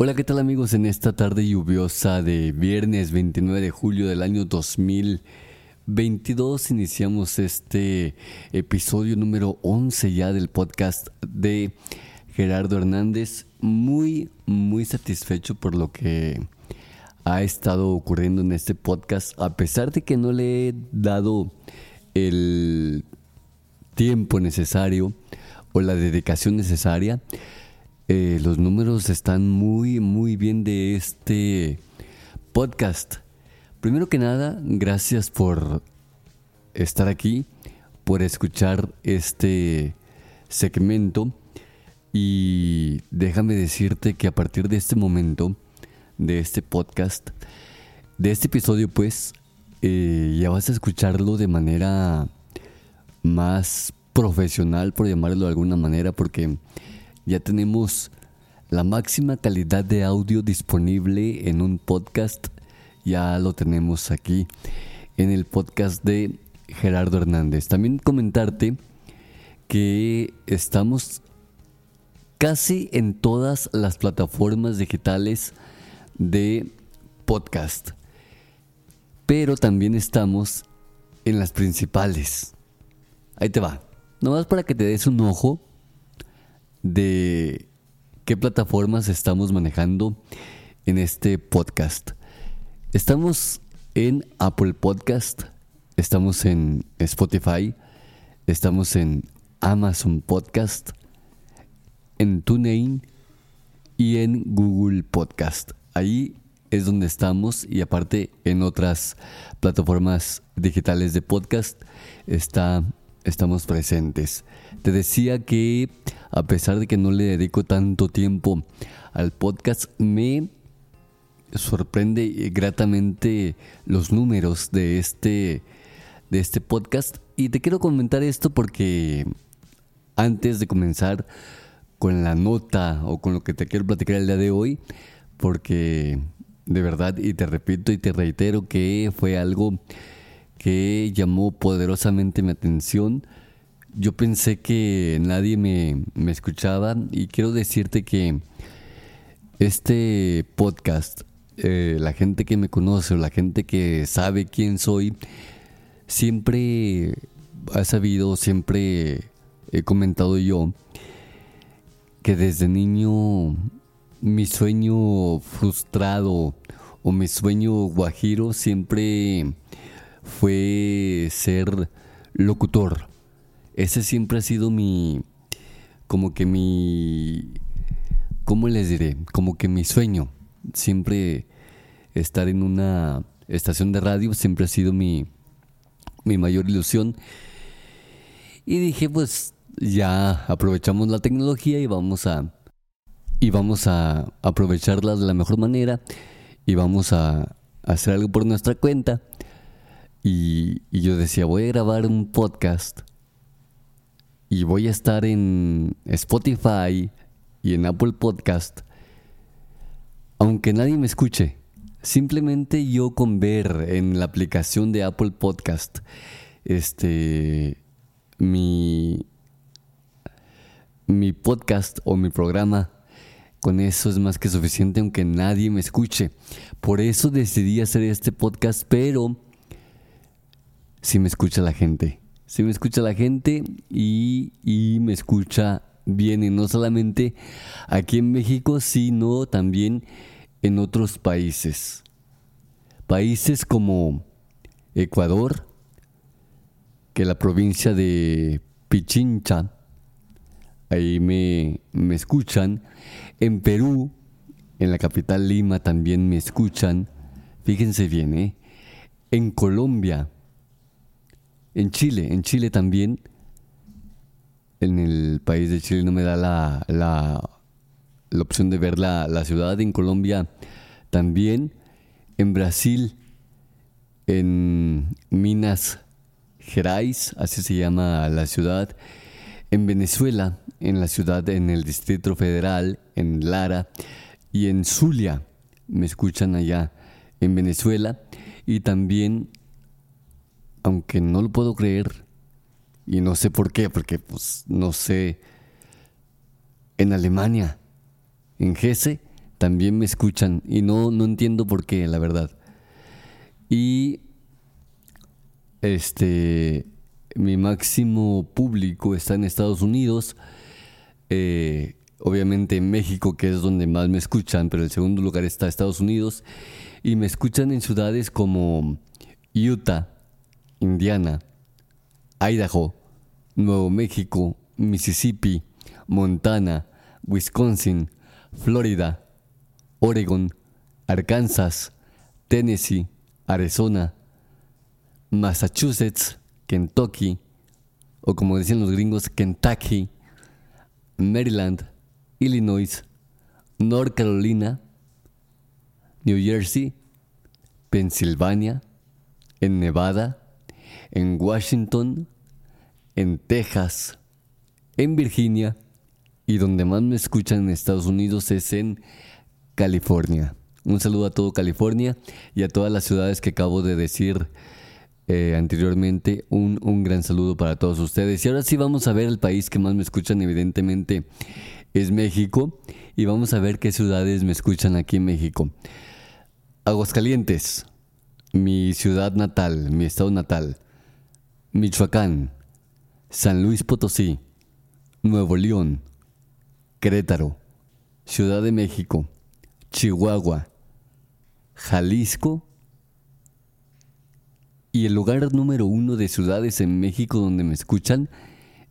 Hola, ¿qué tal amigos? En esta tarde lluviosa de viernes 29 de julio del año 2022 iniciamos este episodio número 11 ya del podcast de Gerardo Hernández. Muy, muy satisfecho por lo que ha estado ocurriendo en este podcast, a pesar de que no le he dado el tiempo necesario o la dedicación necesaria. Eh, los números están muy, muy bien de este podcast. Primero que nada, gracias por estar aquí, por escuchar este segmento y déjame decirte que a partir de este momento, de este podcast, de este episodio pues, eh, ya vas a escucharlo de manera más profesional, por llamarlo de alguna manera, porque ya tenemos la máxima calidad de audio disponible en un podcast. Ya lo tenemos aquí en el podcast de Gerardo Hernández. También comentarte que estamos casi en todas las plataformas digitales de podcast. Pero también estamos en las principales. Ahí te va. Nomás para que te des un ojo de qué plataformas estamos manejando en este podcast. Estamos en Apple Podcast, estamos en Spotify, estamos en Amazon Podcast, en TuneIn y en Google Podcast. Ahí es donde estamos y aparte en otras plataformas digitales de podcast está, estamos presentes. Te decía que a pesar de que no le dedico tanto tiempo al podcast, me sorprende gratamente los números de este, de este podcast. Y te quiero comentar esto porque antes de comenzar con la nota o con lo que te quiero platicar el día de hoy, porque de verdad, y te repito y te reitero que fue algo que llamó poderosamente mi atención. Yo pensé que nadie me, escuchaba y quiero decirte que este podcast, eh, la gente que me conoce o la gente que sabe quién soy, siempre ha sabido, siempre he comentado yo que desde niño mi sueño frustrado o mi sueño guajiro siempre fue ser locutor ese siempre ha sido mi, como que mi, ¿cómo les diré? Como que mi sueño. Siempre estar en una estación de radio siempre ha sido mi, mi mayor ilusión. Y dije, pues ya aprovechamos la tecnología y vamos a y vamos a aprovecharla de la mejor manera y vamos a hacer algo por nuestra cuenta. Y, yo decía, voy a grabar un podcast y voy a estar en Spotify y en Apple Podcast, aunque nadie me escuche. Simplemente yo con ver en la aplicación de Apple Podcast este mi mi podcast o mi programa con eso es más que suficiente aunque nadie me escuche. Por eso decidí hacer este podcast, pero si me escucha la gente. Si me escucha la gente y, me escucha bien, y no solamente aquí en México, sino también en otros países. Países como Ecuador, que la provincia de Pichincha, ahí me, me escuchan. En Perú, en la capital Lima también me escuchan. Fíjense bien, ¿eh? En Colombia, En Chile, en Chile también. En el país de Chile no me da la, la, la opción de ver la, la ciudad. En Colombia también. En Brasil, en Minas Gerais, así se llama la ciudad. En Venezuela, en la ciudad, en el Distrito Federal, en Lara y en Zulia, me escuchan allá en Venezuela. Y también, aunque no lo puedo creer, y no sé por qué, porque pues no sé, en Alemania, en Gese, también me escuchan y no, no entiendo por qué, la verdad. Y este, mi máximo público está en Estados Unidos, eh, obviamente en México, que es donde más me escuchan, pero el segundo lugar está Estados Unidos, y me escuchan en ciudades como Utah, Indiana, Idaho, Nuevo México, Mississippi, Montana, Wisconsin, Florida, Oregon, Arkansas, Tennessee, Arizona, Massachusetts, Kentucky, o como decían los gringos, Kentucky, Maryland, Illinois, North Carolina, New Jersey, Pensilvania, en Nevada, en Washington, en Texas, en Virginia y donde más me escuchan en Estados Unidos es en California. Un saludo a todo California y a todas las ciudades que acabo de decir eh, anteriormente. Un, un gran saludo para todos ustedes. Y ahora sí vamos a ver el país que más me escuchan, evidentemente es México. Y vamos a ver qué ciudades me escuchan aquí en México. Aguascalientes, mi ciudad natal, mi estado natal. Michoacán, San Luis Potosí, Nuevo León, Querétaro, Ciudad de México, Chihuahua, Jalisco y el lugar número uno de ciudades en México donde me escuchan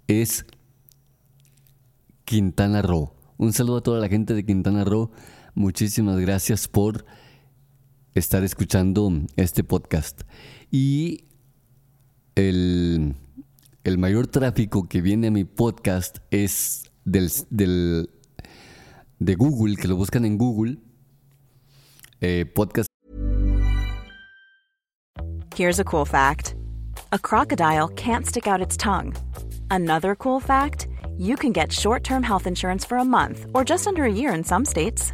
es Quintana Roo. Un saludo a toda la gente de Quintana Roo. Muchísimas gracias por estar escuchando este podcast. Y el, mayor tráfico que viene a mi podcast es del, del, de Google, que lo buscan en Google. Eh, podcast Here's a cool fact a crocodile can't stick out its tongue. Another cool fact you can get short term health insurance for a month or just under a year in some states.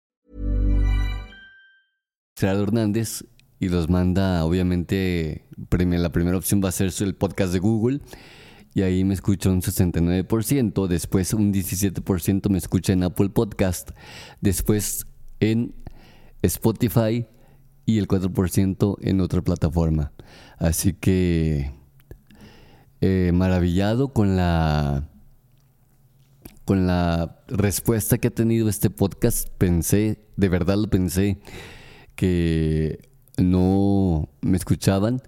Gerardo Hernández y los manda, obviamente, la primera opción va a ser el podcast de Google y ahí me escucha un 69%, después un 17% me escucha en Apple Podcast, después en Spotify y el 4% en otra plataforma. Así que eh, maravillado con la con la respuesta que ha tenido este podcast, pensé, de verdad lo pensé, que no me escuchaban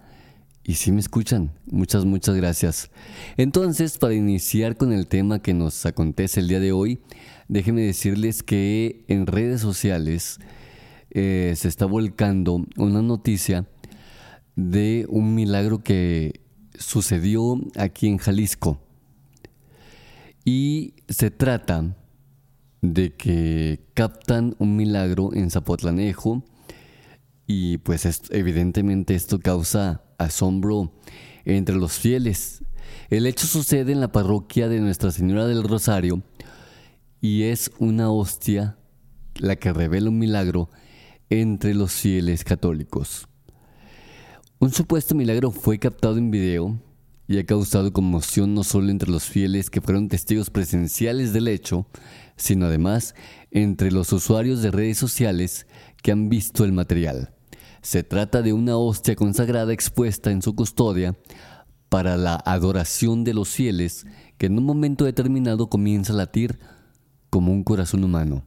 y sí me escuchan. Muchas, muchas gracias. Entonces, para iniciar con el tema que nos acontece el día de hoy, déjenme decirles que en redes sociales eh, se está volcando una noticia de un milagro que sucedió aquí en Jalisco. Y se trata de que captan un milagro en Zapotlanejo y pues es- evidentemente esto causa asombro entre los fieles. El hecho sucede en la parroquia de Nuestra Señora del Rosario y es una hostia la que revela un milagro entre los fieles católicos. Un supuesto milagro fue captado en video y ha causado conmoción no solo entre los fieles que fueron testigos presenciales del hecho, sino además entre los usuarios de redes sociales que han visto el material. Se trata de una hostia consagrada expuesta en su custodia para la adoración de los fieles que en un momento determinado comienza a latir como un corazón humano.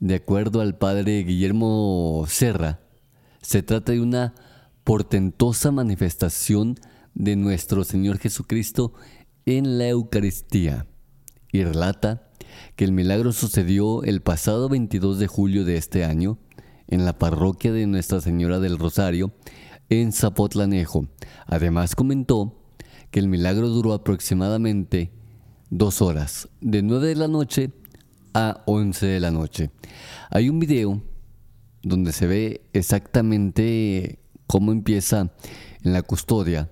De acuerdo al padre Guillermo Serra, se trata de una portentosa manifestación de nuestro Señor Jesucristo en la Eucaristía y relata que el milagro sucedió el pasado 22 de julio de este año en la parroquia de Nuestra Señora del Rosario en Zapotlanejo. Además comentó que el milagro duró aproximadamente dos horas, de 9 de la noche a 11 de la noche. Hay un video donde se ve exactamente cómo empieza en la custodia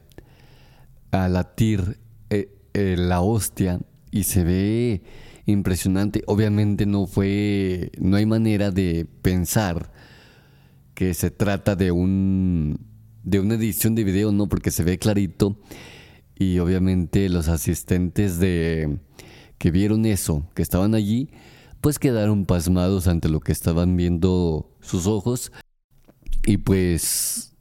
a latir eh, eh, la hostia y se ve impresionante. Obviamente no fue, no hay manera de pensar que se trata de un de una edición de video, no, porque se ve clarito y obviamente los asistentes de que vieron eso, que estaban allí, pues quedaron pasmados ante lo que estaban viendo sus ojos y pues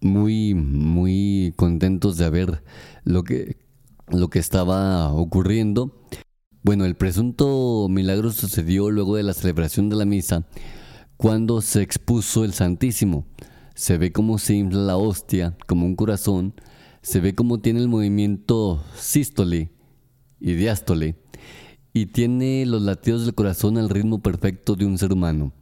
muy muy contentos de ver lo que lo que estaba ocurriendo. Bueno, el presunto milagro sucedió luego de la celebración de la misa cuando se expuso el Santísimo. Se ve cómo se infla la hostia como un corazón, se ve cómo tiene el movimiento sístole y diástole y tiene los latidos del corazón al ritmo perfecto de un ser humano.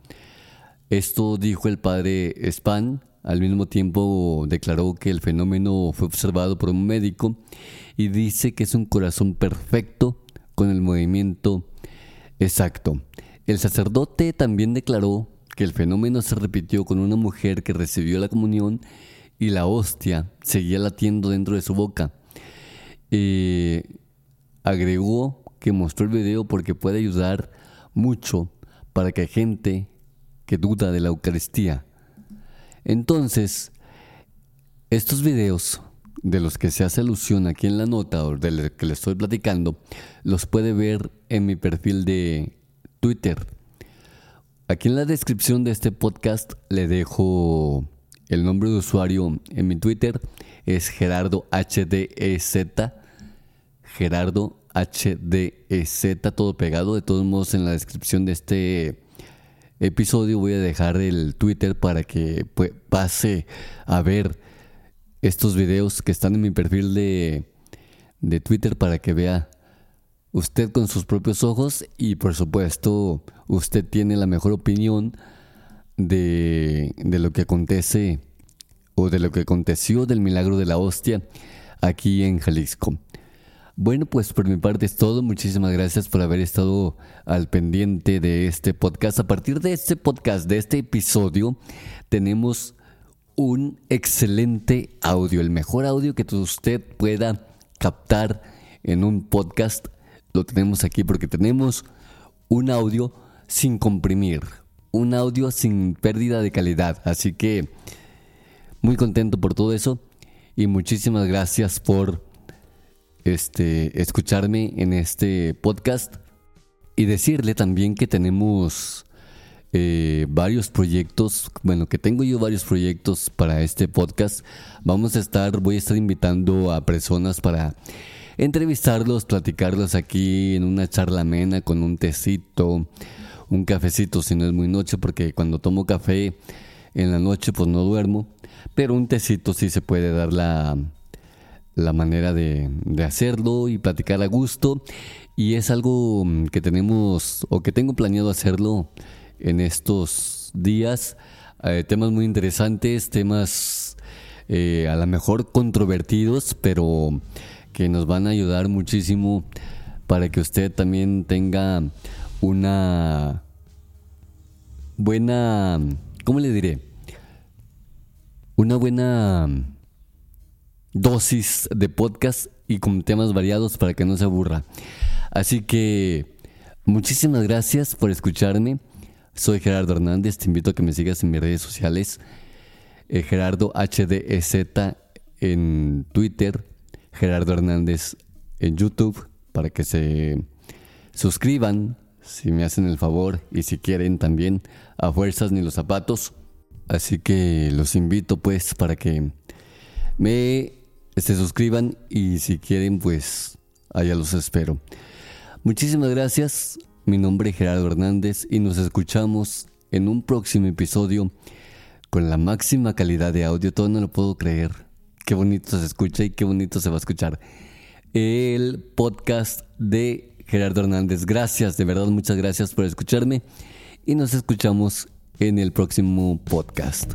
Esto dijo el padre Span, al mismo tiempo declaró que el fenómeno fue observado por un médico y dice que es un corazón perfecto con el movimiento exacto. El sacerdote también declaró que el fenómeno se repitió con una mujer que recibió la comunión y la hostia seguía latiendo dentro de su boca. Eh, agregó que mostró el video porque puede ayudar mucho para que gente que duda de la Eucaristía. Entonces, estos videos de los que se hace alusión aquí en la nota o de que le estoy platicando, los puede ver en mi perfil de Twitter Aquí en la descripción de este podcast le dejo el nombre de usuario en mi Twitter. Es Gerardo HDZ. Gerardo HDZ, todo pegado. De todos modos, en la descripción de este episodio voy a dejar el Twitter para que pues, pase a ver estos videos que están en mi perfil de, de Twitter para que vea usted con sus propios ojos y por supuesto usted tiene la mejor opinión de, de, lo que acontece o de lo que aconteció del milagro de la hostia aquí en Jalisco. Bueno, pues por mi parte es todo. Muchísimas gracias por haber estado al pendiente de este podcast. A partir de este podcast, de este episodio, tenemos un excelente audio, el mejor audio que usted pueda captar en un podcast lo tenemos aquí porque tenemos un audio sin comprimir, un audio sin pérdida de calidad. Así que muy contento por todo eso y muchísimas gracias por este escucharme en este podcast y decirle también que tenemos eh, varios proyectos, bueno, que tengo yo varios proyectos para este podcast. Vamos a estar, voy a estar invitando a personas para entrevistarlos, platicarlos aquí en una charla amena con un tecito, un cafecito si no es muy noche, porque cuando tomo café en la noche pues no duermo, pero un tecito sí se puede dar la, la manera de, de hacerlo y platicar a gusto y es algo que tenemos o que tengo planeado hacerlo en estos días. Eh, temas muy interesantes, temas eh, a lo mejor controvertidos, pero que nos van a ayudar muchísimo para que usted también tenga una buena, ¿cómo le diré? Una buena dosis de podcast y con temas variados para que no se aburra. Así que muchísimas gracias por escucharme. Soy Gerardo Hernández, te invito a que me sigas en mis redes sociales. Eh, Gerardo HDZ en Twitter, Gerardo Hernández en YouTube, para que se suscriban, si me hacen el favor, y si quieren también, a fuerzas ni los zapatos. Así que los invito pues para que me se suscriban y si quieren pues allá los espero. Muchísimas gracias. Mi nombre es Gerardo Hernández y nos escuchamos en un próximo episodio con la máxima calidad de audio. Todo no lo puedo creer. Qué bonito se escucha y qué bonito se va a escuchar. El podcast de Gerardo Hernández. Gracias, de verdad, muchas gracias por escucharme y nos escuchamos en el próximo podcast.